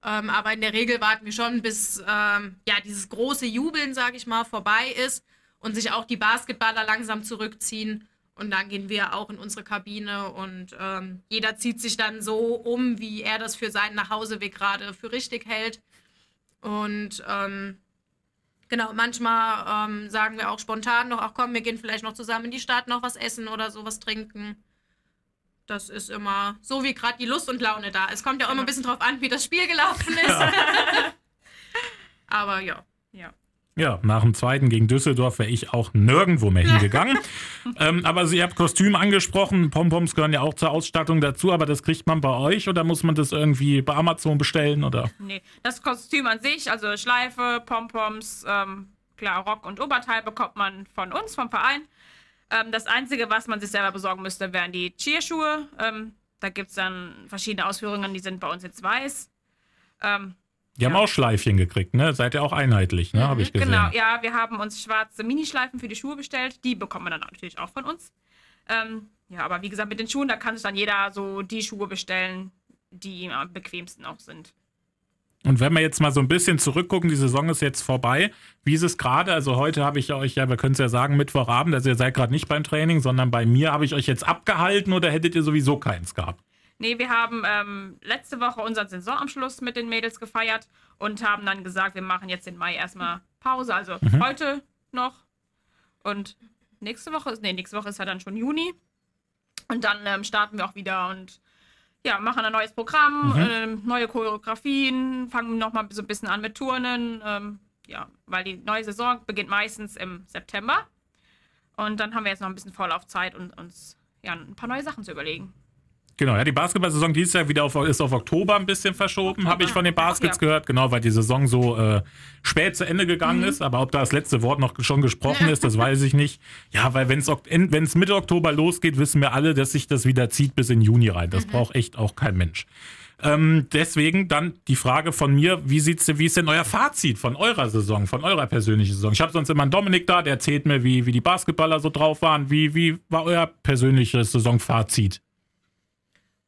Ähm, aber in der Regel warten wir schon, bis ähm, ja dieses große Jubeln, sage ich mal, vorbei ist und sich auch die Basketballer langsam zurückziehen. Und dann gehen wir auch in unsere Kabine und ähm, jeder zieht sich dann so um, wie er das für seinen Nachhauseweg gerade für richtig hält. Und ähm, genau, manchmal ähm, sagen wir auch spontan noch, ach komm, wir gehen vielleicht noch zusammen in die Stadt, noch was essen oder sowas trinken. Das ist immer so, wie gerade die Lust und Laune da. Es kommt ja auch immer ein bisschen drauf an, wie das Spiel gelaufen ist. Aber ja. Ja. Ja, nach dem zweiten gegen Düsseldorf wäre ich auch nirgendwo mehr hingegangen. ähm, aber Sie haben Kostüm angesprochen. Pompoms gehören ja auch zur Ausstattung dazu, aber das kriegt man bei euch oder muss man das irgendwie bei Amazon bestellen oder? Nee, das Kostüm an sich, also Schleife, Pompoms, ähm, klar, Rock und Oberteil bekommt man von uns, vom Verein. Ähm, das Einzige, was man sich selber besorgen müsste, wären die Cheerschuhe. Ähm, da gibt es dann verschiedene Ausführungen, die sind bei uns jetzt weiß. Ähm, Die haben Ja. auch Schleifchen gekriegt, ne? Seid ihr auch einheitlich, ne? Habe ich gesehen. Genau, ja, wir haben uns schwarze Minischleifen für die Schuhe bestellt. Die bekommt man dann natürlich auch von uns. Ähm, ja, aber wie gesagt, mit den Schuhen, da kann sich dann jeder so die Schuhe bestellen, die ihm am bequemsten auch sind. Und wenn wir jetzt mal so ein bisschen zurückgucken, die Saison ist jetzt vorbei. Wie ist es gerade? Also heute habe ich euch ja, wir können es ja sagen, Mittwochabend, also ihr seid gerade nicht beim Training, sondern bei mir habe ich euch jetzt abgehalten oder hättet ihr sowieso keins gehabt? Nee, wir haben ähm, letzte Woche unseren Saisonabschluss mit den Mädels gefeiert und haben dann gesagt, wir machen jetzt im Mai erstmal Pause. Also heute noch und nächste Woche ist, nee, nächste Woche ist ja dann schon Juni. Und dann ähm, starten wir auch wieder und ja, machen ein neues Programm, ähm, neue Choreografien, fangen nochmal so ein bisschen an mit Turnen. Ähm, ja, weil die neue Saison beginnt meistens im September. Und dann haben wir jetzt noch ein bisschen Vorlaufzeit und uns ja, ein paar neue Sachen zu überlegen. Genau, ja, die Basketball-Saison dieses Jahr wieder auf, ist auf Oktober ein bisschen verschoben, habe ich von den Baskets ja. gehört, genau, weil die Saison so äh, spät zu Ende gegangen Mhm. ist. Aber ob da das letzte Wort noch schon gesprochen ist, das weiß ich nicht. Ja, weil wenn es Mitte Oktober losgeht, wissen wir alle, dass sich das wieder zieht bis in Juni rein. Mhm. Das braucht echt auch kein Mensch. Ähm, deswegen dann die Frage von mir, wie, sieht's, denn- wie ist denn euer Fazit von eurer Saison, von eurer persönlichen Saison? Ich habe sonst immer einen Dominik da, der erzählt mir, wie, wie die Basketballer so drauf waren. Wie, wie war euer persönliches Saisonfazit?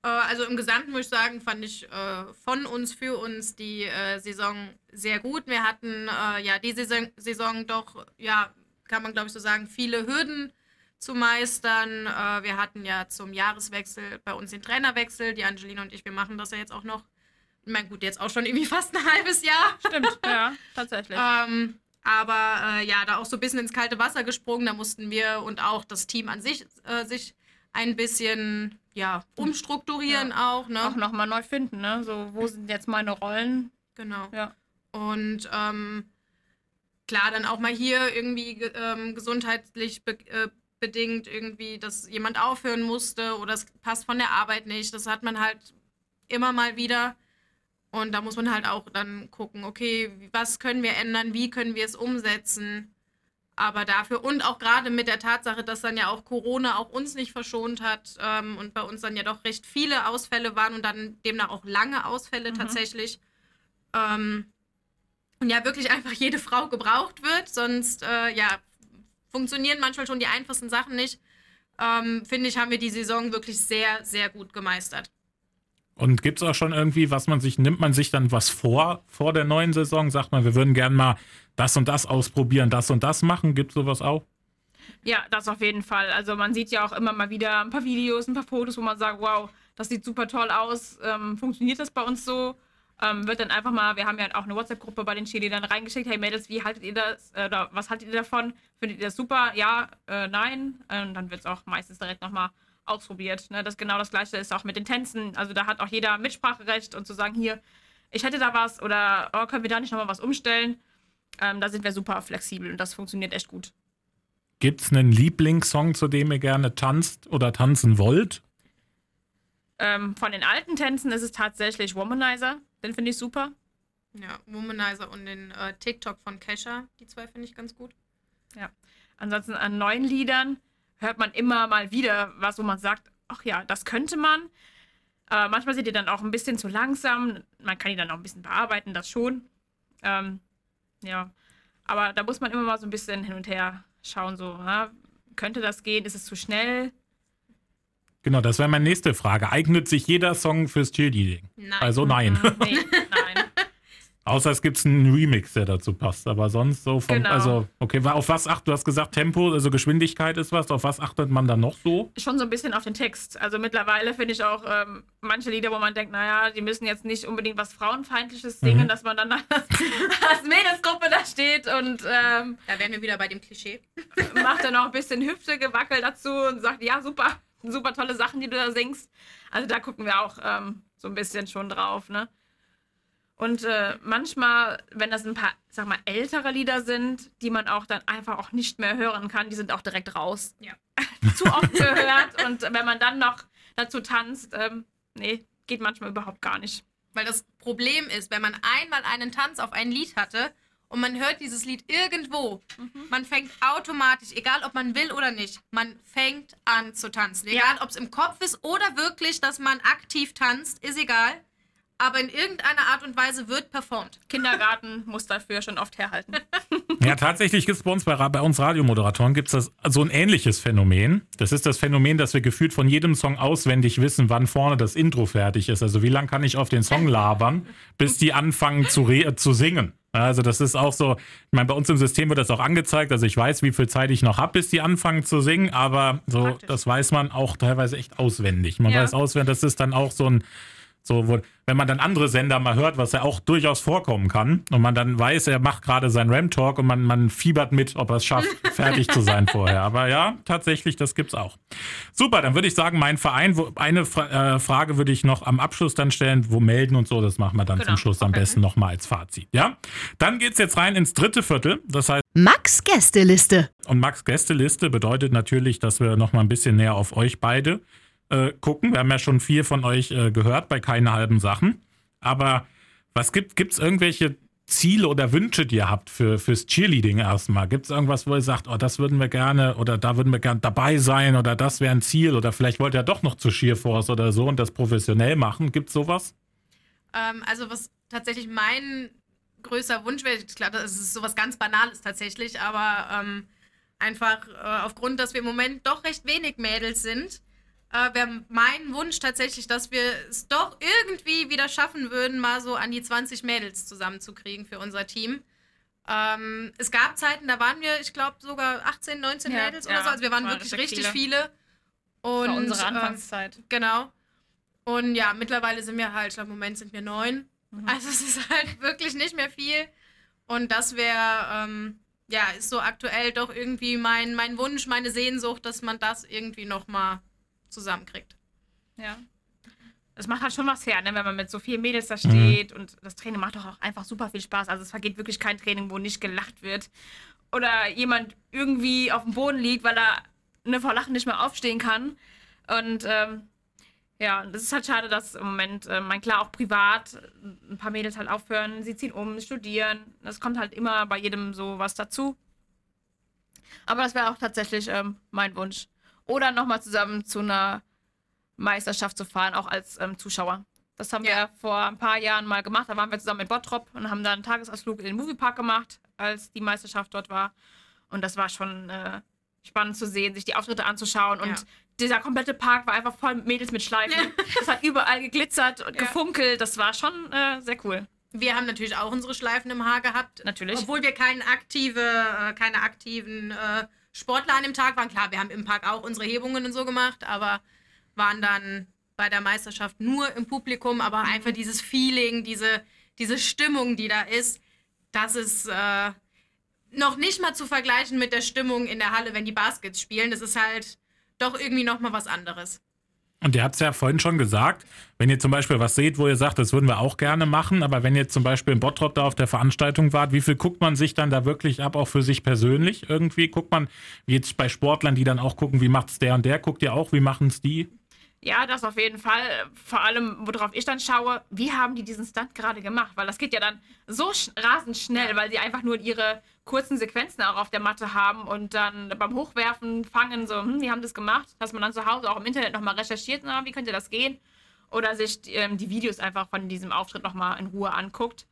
Äh, also im Gesamten muss ich sagen, fand ich äh, von uns, für uns die äh, Saison sehr gut. Wir hatten äh, ja die Saison, Saison doch, ja, kann man glaube ich so sagen, viele Hürden zu meistern. Äh, wir hatten ja zum Jahreswechsel bei uns den Trainerwechsel. Die Angelina und ich, wir machen das ja jetzt auch noch. Ich meine, gut, jetzt auch schon irgendwie fast ein halbes Jahr. Stimmt, ja, tatsächlich. Ähm, aber äh, ja, da auch so ein bisschen ins kalte Wasser gesprungen. Da mussten wir und auch das Team an sich sich ein bisschen ja, umstrukturieren auch. Ne? auch nochmal neu finden, ne? So, wo sind jetzt meine Rollen? Genau. Ja. Und ähm, klar, dann auch mal hier irgendwie ge- ähm, gesundheitlich be äh, bedingt irgendwie, dass jemand aufhören musste oder es passt von der Arbeit nicht. Das hat man halt immer mal wieder. Und da muss man halt auch dann gucken, okay, was können wir ändern, wie können wir es umsetzen. Aber dafür und auch gerade mit der Tatsache, dass dann ja auch Corona auch uns nicht verschont hat ähm, und bei uns dann ja doch recht viele Ausfälle waren und dann demnach auch lange Ausfälle tatsächlich. Ähm, und ja, wirklich einfach jede Frau gebraucht wird, sonst äh, ja, funktionieren manchmal schon die einfachsten Sachen nicht. Ähm, Finde ich, haben wir die Saison wirklich sehr, sehr gut gemeistert. Und gibt es auch schon irgendwie, was man sich, nimmt man sich dann was vor, vor der neuen Saison? Sagt man, wir würden gern mal das und das ausprobieren, das und das machen? Gibt sowas auch? Ja, das auf jeden Fall. Also man sieht ja auch immer mal wieder ein paar Videos, ein paar Fotos, wo man sagt, wow, das sieht super toll aus. Ähm, funktioniert das bei uns so? Ähm, wird dann einfach mal, wir haben ja auch eine WhatsApp-Gruppe bei den Cheerleadern reingeschickt, hey Mädels, wie haltet ihr das, äh, oder was haltet ihr davon? Findet ihr das super? Ja, äh, nein. Und dann wird es auch meistens direkt nochmal ausprobiert. Ne? Das genau das gleiche ist auch mit den Tänzen. Also da hat auch jeder Mitspracherecht und zu sagen, hier, ich hätte da was oder oh, können wir da nicht nochmal was umstellen? Ähm, da sind wir super flexibel und das funktioniert echt gut. Gibt es einen Lieblingssong, zu dem ihr gerne tanzt oder tanzen wollt? Ähm, von den alten Tänzen ist es tatsächlich Womanizer. Den finde ich super. Ja, Womanizer und den äh, TikTok von Kesha, die zwei finde ich ganz gut. Ansonsten an neuen Liedern hört man immer mal wieder was, wo man sagt, ach ja, das könnte man. Äh, manchmal sind die dann auch ein bisschen zu langsam. Man kann die dann auch ein bisschen bearbeiten, das schon. Ähm, Ja. Aber da muss man immer mal so ein bisschen hin und her schauen, so, ja, könnte das gehen? Ist es zu schnell? Genau, das wäre meine nächste Frage. Eignet sich jeder Song fürs Cheerleading? Nein. Also nein. Nee, nein. Außer es gibt einen Remix, der dazu passt. Aber sonst so vom, Genau. also, okay, auf was acht, du hast gesagt Tempo, also Geschwindigkeit ist was, auf was achtet man dann noch so? Schon so ein bisschen auf den Text. Also mittlerweile finde ich auch ähm, manche Lieder, wo man denkt, naja, die müssen jetzt nicht unbedingt was Frauenfeindliches singen, dass man dann als, als Mädelsgruppe da steht und ähm, Da wären wir wieder bei dem Klischee. macht dann auch ein bisschen Hüftegewackel dazu und sagt, ja, super, super tolle Sachen, die du da singst. Also da gucken wir auch ähm, so ein bisschen schon drauf, ne? Und äh, manchmal, wenn das ein paar, sag mal, ältere Lieder sind, die man auch dann einfach auch nicht mehr hören kann, die sind auch direkt raus. Ja. Zu oft gehört. Und wenn man dann noch dazu tanzt, ähm, nee, geht manchmal überhaupt gar nicht. Weil das Problem ist, wenn man einmal einen Tanz auf ein Lied hatte und man hört dieses Lied irgendwo, man fängt automatisch, egal ob man will oder nicht, man fängt an zu tanzen. Egal ob es im Kopf ist oder wirklich, dass man aktiv tanzt, ist egal. Aber in irgendeiner Art und Weise wird performt. Kindergarten muss dafür schon oft herhalten. Ja, tatsächlich gibt es bei uns, bei, bei uns Radiomoderatoren, gibt es so ein ähnliches Phänomen. Das ist das Phänomen, dass wir gefühlt von jedem Song auswendig wissen, wann vorne das Intro fertig ist. Also wie lange kann ich auf den Song labern, bis die anfangen zu, re äh, zu singen. Also das ist auch so, ich meine, bei uns im System wird das auch angezeigt, also ich weiß, wie viel Zeit ich noch habe, bis die anfangen zu singen, aber so, Praktisch. das weiß man auch teilweise echt auswendig. Man Ja. weiß auswendig, das ist dann auch so ein, so, wo, wenn man dann andere Sender mal hört, was ja auch durchaus vorkommen kann, und man dann weiß, er macht gerade seinen Ram-Talk und man, man fiebert mit, ob er es schafft, fertig zu sein vorher. Aber ja, tatsächlich, das gibt's auch. Super, dann würde ich sagen, mein Verein, wo, eine Fra äh, Frage würde ich noch am Abschluss dann stellen, wo melden und so, das machen wir dann Genau, zum Schluss am okay. besten nochmal als Fazit. Ja? Dann geht's jetzt rein ins dritte Viertel. Das heißt, Max Gästeliste. und Max Gästeliste bedeutet natürlich, dass wir noch mal ein bisschen näher auf euch beide äh, gucken. Wir haben ja schon viel von euch äh, gehört bei keine halben Sachen. Aber was gibt gibt's irgendwelche Ziele oder Wünsche, die ihr habt für, fürs Cheerleading erstmal? Gibt es irgendwas, wo ihr sagt, oh, das würden wir gerne oder da würden wir gerne dabei sein oder das wäre ein Ziel oder vielleicht wollt ihr doch noch zu Cheerforce oder so und das professionell machen? Gibt sowas? Ähm, also was tatsächlich mein größter Wunsch wäre, klar, das ist sowas ganz Banales tatsächlich, aber ähm, einfach äh, aufgrund, dass wir im Moment doch recht wenig Mädels sind, äh, wäre mein Wunsch tatsächlich, dass wir es doch irgendwie wieder schaffen würden, mal so an die 20 Mädels zusammenzukriegen für unser Team. Ähm, es gab Zeiten, da waren wir, ich glaube, sogar 18, 19 Ja, Mädels oder ja, so. Also wir waren wirklich richtig viele. Und, Für unsere äh, Anfangszeit. Genau. Und ja, mittlerweile sind wir halt, ich glaube, im Moment sind wir neun. Also es ist halt wirklich nicht mehr viel. Und das wäre, ähm, ja, ist so aktuell doch irgendwie mein, mein Wunsch, meine Sehnsucht, dass man das irgendwie nochmal zusammenkriegt. Ja. Es macht halt schon was her, ne, wenn man mit so vielen Mädels da steht und das Training macht doch auch einfach super viel Spaß. Also es vergeht wirklich kein Training, wo nicht gelacht wird oder jemand irgendwie auf dem Boden liegt, weil er ne, vor Lachen nicht mehr aufstehen kann. Und ähm, ja, das ist halt schade, dass im Moment, äh, mein klar auch privat, ein paar Mädels halt aufhören, sie ziehen um, studieren. Das kommt halt immer bei jedem so was dazu. Aber das wäre auch tatsächlich ähm, mein Wunsch. Oder nochmal zusammen zu einer Meisterschaft zu fahren, auch als ähm, Zuschauer. Das haben Ja. wir vor ein paar Jahren mal gemacht. Da waren wir zusammen in Bottrop und haben dann einen Tagesausflug in den Moviepark gemacht, als die Meisterschaft dort war. Und das war schon äh, spannend zu sehen, sich die Auftritte anzuschauen. Und Ja. dieser komplette Park war einfach voll mit Mädels mit Schleifen. Es hat überall geglitzert und Ja. gefunkelt. Das war schon äh, sehr cool. Wir haben natürlich auch unsere Schleifen im Haar gehabt. Natürlich. Obwohl wir kein aktive, äh, keine aktiven äh, Sportler an dem Tag waren. Klar, wir haben im Park auch unsere Hebungen und so gemacht, aber waren dann bei der Meisterschaft nur im Publikum. Aber einfach dieses Feeling, diese, diese Stimmung, die da ist, das ist äh, noch nicht mal zu vergleichen mit der Stimmung in der Halle, wenn die Baskets spielen. Das ist halt doch irgendwie noch mal was anderes. Und ihr habt es ja vorhin schon gesagt, wenn ihr zum Beispiel was seht, wo ihr sagt, das würden wir auch gerne machen, aber wenn ihr zum Beispiel in Bottrop da auf der Veranstaltung wart, wie viel guckt man sich dann da wirklich ab, auch für sich persönlich irgendwie? Guckt man, wie jetzt bei Sportlern, die dann auch gucken, wie macht's der und der, guckt ihr auch, wie machen's die? Ja, das auf jeden Fall. Vor allem, worauf ich dann schaue, wie haben die diesen Stunt gerade gemacht? Weil das geht ja dann so sch rasend schnell, weil sie einfach nur ihre kurzen Sequenzen auch auf der Matte haben und dann beim Hochwerfen fangen so, hm, wie haben das gemacht? Dass man dann zu Hause auch im Internet nochmal recherchiert, na, wie könnte das gehen? Oder sich ähm, die Videos einfach von diesem Auftritt nochmal in Ruhe anguckt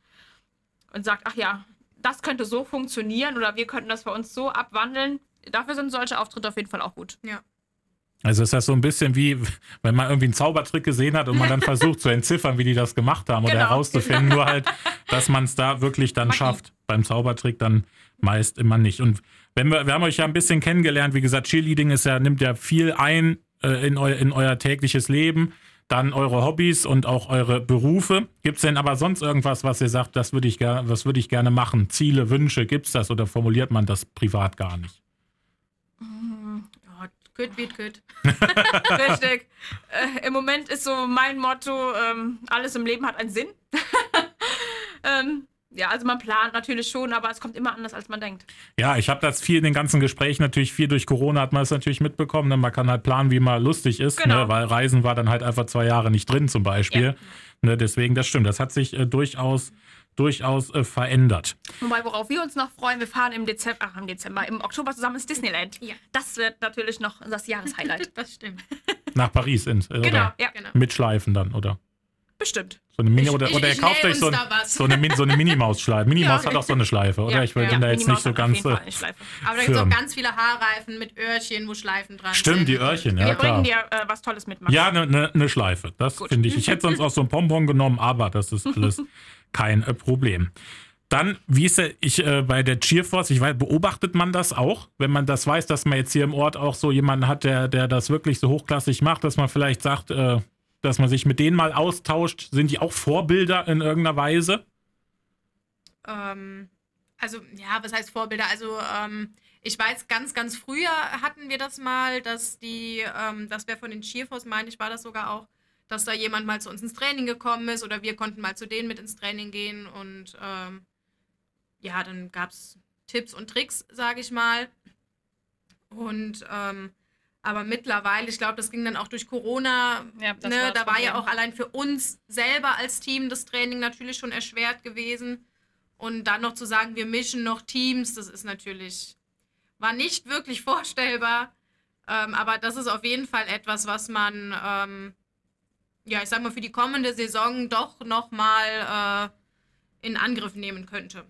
und sagt, ach ja, das könnte so funktionieren oder wir könnten das für uns so abwandeln. Dafür sind solche Auftritte auf jeden Fall auch gut. Ja. Also ist das so ein bisschen wie, wenn man irgendwie einen Zaubertrick gesehen hat und man dann versucht zu entziffern, wie die das gemacht haben oder Genau. herauszufinden, nur halt, dass man es da wirklich dann Magie. schafft. Beim Zaubertrick dann meist immer nicht. Und wenn wir, wir haben euch ja ein bisschen kennengelernt, wie gesagt, Cheerleading ist ja, nimmt ja viel ein äh, in, eu, in euer tägliches Leben, dann eure Hobbys und auch eure Berufe. Gibt es denn aber sonst irgendwas, was ihr sagt, das würde ich, würde ich gerne machen? Ziele, Wünsche, gibt es das oder formuliert man das privat gar nicht? Gut wird gut. Richtig. Äh, Im Moment ist so mein Motto, ähm, alles im Leben hat einen Sinn. ähm, ja, also man plant natürlich schon, aber es kommt immer anders, als man denkt. Ja, ich habe das viel in den ganzen Gesprächen natürlich viel durch Corona hat man es natürlich mitbekommen. Ne? Man kann halt planen, wie mal lustig ist, Genau. ne? weil Reisen war dann halt einfach zwei Jahre nicht drin zum Beispiel. Ne? Deswegen, das stimmt. Das hat sich äh, durchaus durchaus äh, verändert. Wobei, worauf wir uns noch freuen, wir fahren im Dezember, ach, im Dezember, im Oktober zusammen ins Disneyland. Ja. Das wird natürlich noch das Jahreshighlight. Das stimmt. Nach Paris ins, äh, genau, oder ja, Genau. mit Schleifen dann, oder? bestimmt. So eine Mini Ich- oder, ich- oder ihr kauft euch so, ein, so eine, Min- so eine Minimaus-Schleife. Minimaus Ja. hat auch so eine Schleife, oder? Ja, ich bin ja, da jetzt nicht so ganz. Aber da gibt es auch ganz viele Haarreifen mit Öhrchen, wo Schleifen dran sind. stimmt, die Öhrchen, ja wir klar. bringen dir äh, was Tolles mit, Max. Ja, eine ne, ne Schleife. Das finde ich. Ich hätte sonst auch so ein Bonbon genommen, aber das ist alles kein äh, Problem. Dann, wie ist der, ich äh, bei der Cheerforce, ich weiß, beobachtet man das auch, wenn man das weiß, dass man jetzt hier im Ort auch so jemanden hat, der, der das wirklich so hochklassig macht, dass man vielleicht sagt, äh, dass man sich mit denen mal austauscht. Sind die auch Vorbilder in irgendeiner Weise? Ähm, also, ja, was heißt Vorbilder? Also, ähm, ich weiß, ganz, ganz früher hatten wir das mal, dass die, ähm, das wäre von den Cheerforce, meine ich, war das sogar auch, dass da jemand mal zu uns ins Training gekommen ist oder wir konnten mal zu denen mit ins Training gehen und ähm, ja, dann gab es Tipps und Tricks, sage ich mal. Und ähm, aber mittlerweile, ich glaube, das ging dann auch durch Corona. Ja, das ne, war da war ja auch allein für uns selber als Team das Training natürlich schon erschwert gewesen. Und dann noch zu sagen, wir mischen noch Teams, das ist natürlich, war nicht wirklich vorstellbar. Ähm, aber das ist auf jeden Fall etwas, was man, ähm, ja, ich sag mal, für die kommende Saison doch nochmal äh, in Angriff nehmen könnte.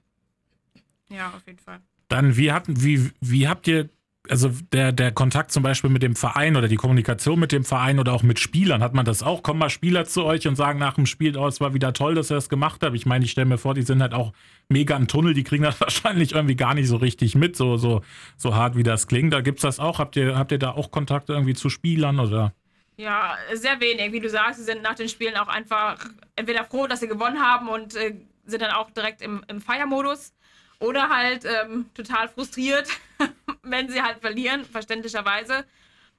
Ja, auf jeden Fall. Dann, wie, hatten, wie, wie habt ihr, also der, der Kontakt zum Beispiel mit dem Verein oder die Kommunikation mit dem Verein oder auch mit Spielern, hat man das auch? Kommen mal Spieler zu euch und sagen nach dem Spiel, oh, es war wieder toll, dass ihr das gemacht habt? Ich meine, ich stelle mir vor, die sind halt auch mega im Tunnel, die kriegen das wahrscheinlich irgendwie gar nicht so richtig mit, so, so, so hart wie das klingt. Da gibt's das auch. Habt ihr, habt ihr da auch Kontakt irgendwie zu Spielern oder? Ja, sehr wenig. Wie du sagst, sie sind nach den Spielen auch einfach entweder froh, dass sie gewonnen haben und äh, sind dann auch direkt im, im Feiermodus. Oder halt ähm, total frustriert, wenn sie halt verlieren, verständlicherweise.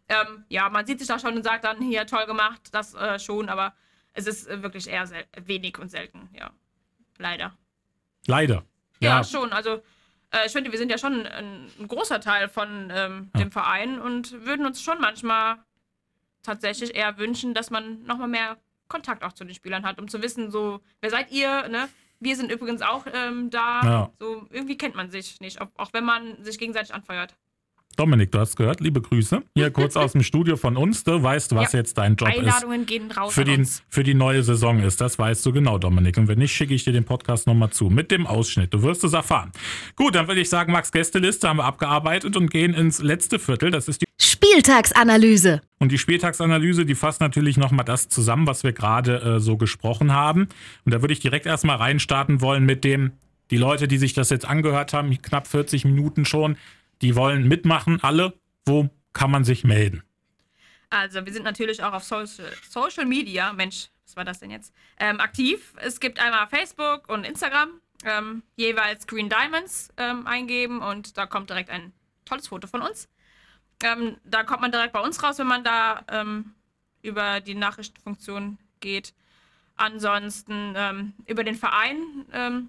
Ähm, ja, man sieht sich da schon und sagt dann, hier, toll gemacht, das äh, schon, aber es ist äh, wirklich eher sel wenig und selten, ja. Leider. Leider. Ja, schon. Also, äh, ich finde, wir sind ja schon ein, ein großer Teil von ähm, Ja. dem Verein und würden uns schon manchmal tatsächlich eher wünschen, dass man nochmal mehr Kontakt auch zu den Spielern hat, um zu wissen, so, wer seid ihr, ne? Wir sind übrigens auch ähm, da. Ja. So, irgendwie kennt man sich nicht, ob, auch wenn man sich gegenseitig anfeuert. Dominik, du hast gehört, liebe Grüße. Hier kurz aus dem Studio von uns. Du weißt, was Ja. jetzt dein Job ist. Einladungen gehen raus für an die, uns. für die neue Saison ist. Das weißt du genau, Dominik. Und wenn nicht, schicke ich dir den Podcast nochmal zu mit dem Ausschnitt. Du wirst es erfahren. Gut, dann würde ich sagen, Max Gästeliste haben wir abgearbeitet und gehen ins letzte Viertel. Das ist die Spieltagsanalyse. und die Spieltagsanalyse, die fasst natürlich nochmal das zusammen, was wir gerade äh, so gesprochen haben. Und da würde ich direkt erstmal reinstarten wollen mit dem, die Leute, die sich das jetzt angehört haben, knapp 40 Minuten schon, die wollen mitmachen, alle. Wo kann man sich melden? Also, wir sind natürlich auch auf Social, Social Media, Mensch, was war das denn jetzt? Ähm, aktiv. Es gibt einmal Facebook und Instagram, ähm, jeweils Green Diamonds ähm, eingeben und da kommt direkt ein tolles Foto von uns. Ähm, da kommt man direkt bei uns raus, wenn man da ähm, über die Nachrichtenfunktion geht. Ansonsten ähm, über den Verein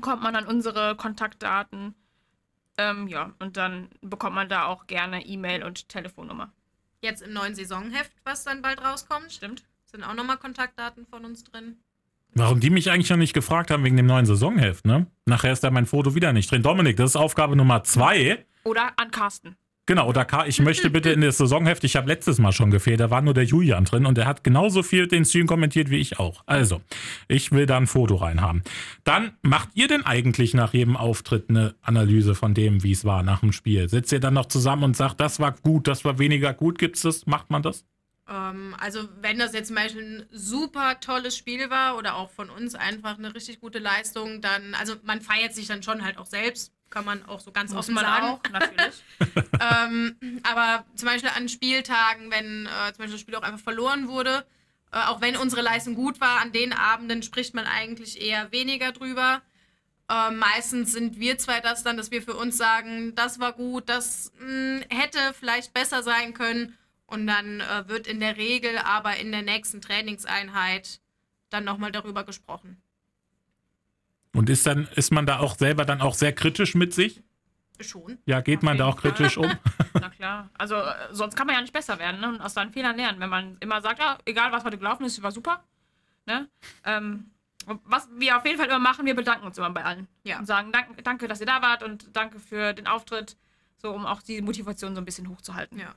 kommt man an unsere Kontaktdaten. Ähm, ja, und dann bekommt man da auch gerne E-Mail und Telefonnummer. Jetzt im neuen Saisonheft, was dann bald rauskommt, Stimmt. sind auch nochmal Kontaktdaten von uns drin. Warum die mich eigentlich noch nicht gefragt haben wegen dem neuen Saisonheft, ne? Nachher ist da mein Foto wieder nicht drin. Dominik, das ist Aufgabe Nummer zwei. Oder an Carsten. Genau, oder K, ich möchte bitte in das Saisonheft, ich habe letztes Mal schon gefehlt, da war nur der Julian drin und der hat genauso viel den Stream kommentiert wie ich auch. Also, ich will da ein Foto reinhaben. Dann macht ihr denn eigentlich nach jedem Auftritt eine Analyse von dem, wie es war nach dem Spiel? Sitzt ihr dann noch zusammen und sagt, das war gut, das war weniger gut? Gibt's das? Macht man das? Ähm, also wenn das jetzt zum Beispiel ein super tolles Spiel war oder auch von uns einfach eine richtig gute Leistung, dann, also man feiert sich dann schon halt auch selbst, kann man auch so ganz offen sagen. auch, natürlich. ähm, aber zum Beispiel an Spieltagen, wenn äh, zum Beispiel das Spiel auch einfach verloren wurde, äh, auch wenn unsere Leistung gut war, an den Abenden spricht man eigentlich eher weniger drüber. Äh, meistens sind wir zwei das dann, dass wir für uns sagen, das war gut, das mh, hätte vielleicht besser sein können. Und dann äh, wird in der Regel aber in der nächsten Trainingseinheit dann nochmal darüber gesprochen. Und ist dann, ist man da auch selber dann auch sehr kritisch mit sich? Schon. Ja, geht man da auch kritisch um? Na klar. Also äh, sonst kann man ja nicht besser werden ne? und aus seinen Fehlern lernen. Wenn man immer sagt, ja, egal was heute gelaufen ist, war super. Ne? Ähm, was wir auf jeden Fall immer machen, wir bedanken uns immer bei allen. Ja. Und sagen, danke, danke, dass ihr da wart und danke für den Auftritt. So, um auch die Motivation so ein bisschen hochzuhalten. Ja.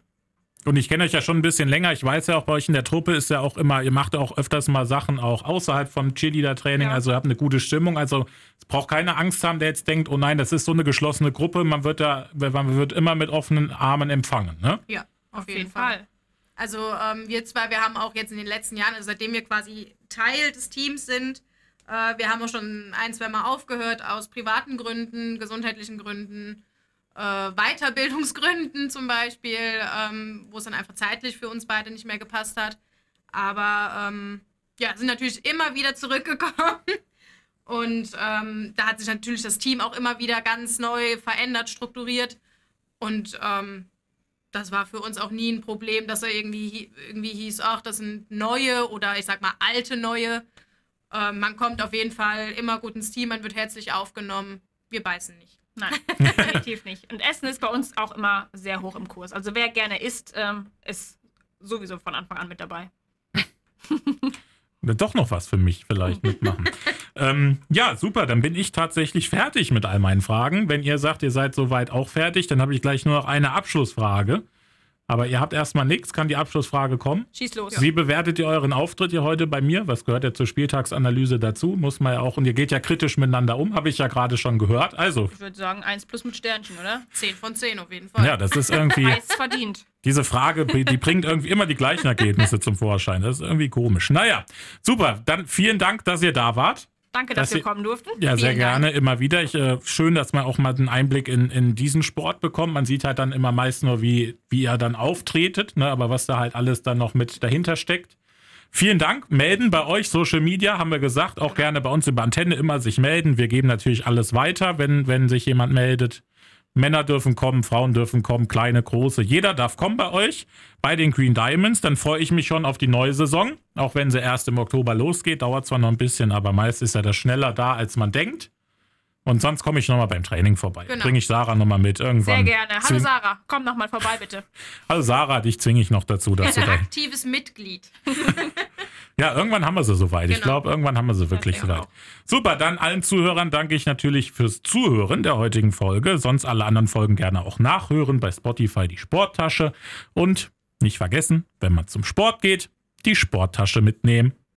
Und ich kenne euch ja schon ein bisschen länger. Ich weiß ja auch, bei euch in der Truppe ist ja auch immer, ihr macht ja auch öfters mal Sachen auch außerhalb vom Cheerleader-Training. Ja. Also ihr habt eine gute Stimmung. Also es braucht keine Angst haben, der jetzt denkt, oh nein, das ist so eine geschlossene Gruppe. Man wird da, man wird immer mit offenen Armen empfangen. Ne? Ja, Auf jeden Fall. Also ähm, wir zwei, wir haben auch jetzt in den letzten Jahren, also seitdem wir quasi Teil des Teams sind, äh, wir haben auch schon ein, zwei Mal aufgehört aus privaten Gründen, gesundheitlichen Gründen, äh, Weiterbildungsgründen zum Beispiel, ähm, wo es dann einfach zeitlich für uns beide nicht mehr gepasst hat. Aber ähm, ja, sind natürlich immer wieder zurückgekommen. Und ähm, da hat sich natürlich das Team auch immer wieder ganz neu verändert, strukturiert. Und ähm, das war für uns auch nie ein Problem, dass er irgendwie, irgendwie hieß, ach, das sind neue oder ich sag mal alte neue. Ähm, man kommt auf jeden Fall immer gut ins Team, man wird herzlich aufgenommen. Wir beißen nicht. Nein, definitiv nicht. Und Essen ist bei uns auch immer sehr hoch im Kurs. Also wer gerne isst, ähm, ist sowieso von Anfang an mit dabei. Doch noch was für mich vielleicht mitmachen. ähm, ja, super, dann bin ich tatsächlich fertig mit all meinen Fragen. Wenn ihr sagt, ihr seid soweit auch fertig, dann habe ich gleich nur noch eine Abschlussfrage. Aber ihr habt erstmal nichts, kann die Abschlussfrage kommen? Schieß los. Wie bewertet ihr euren Auftritt hier heute bei mir? Was gehört ja zur Spieltagsanalyse dazu? Muss man ja auch, und ihr geht ja kritisch miteinander um, habe ich ja gerade schon gehört. Also, Ich würde sagen, 1 plus mit Sternchen, oder? 10 von 10 auf jeden Fall. ja, das ist irgendwie, Heiß verdient. diese Frage, die bringt irgendwie immer die gleichen Ergebnisse zum Vorschein. Das ist irgendwie komisch. Naja, super. Dann vielen Dank, dass ihr da wart. Danke, dass Dass wir kommen durften. Ja, sehr Vielen gerne, immer wieder. Ich, äh, schön, dass man auch mal einen Einblick in, in diesen Sport bekommt. Man sieht halt dann immer meist nur, wie, wie ihr dann auftretet, ne? aber was da halt alles dann noch mit dahinter steckt. Vielen Dank. Melden bei euch, Social Media, haben wir gesagt. Auch gerne bei uns über Antenne immer sich melden. Wir geben natürlich alles weiter, wenn, wenn sich jemand meldet. Männer dürfen kommen, Frauen dürfen kommen, kleine, große. Jeder darf kommen bei euch, bei den Green Diamonds. Dann freue ich mich schon auf die neue Saison. Auch wenn sie erst im Oktober losgeht, dauert zwar noch ein bisschen, aber meist ist ja das schneller da, als man denkt. Und sonst komme ich nochmal beim Training vorbei. Genau. Bringe ich Sarah nochmal mit irgendwann. Sehr gerne. Hallo Sarah, komm noch mal vorbei, bitte. Hallo Sarah, dich zwinge ich noch dazu, dass du Ein da. aktives Mitglied. Ja, irgendwann haben wir sie soweit. Ich Genau. glaube, irgendwann haben wir sie wirklich denke soweit. auch. Super, dann allen Zuhörern danke ich natürlich fürs Zuhören der heutigen Folge. Sonst alle anderen Folgen gerne auch nachhören bei Spotify die Sporttasche. Und nicht vergessen, wenn man zum Sport geht, die Sporttasche mitnehmen.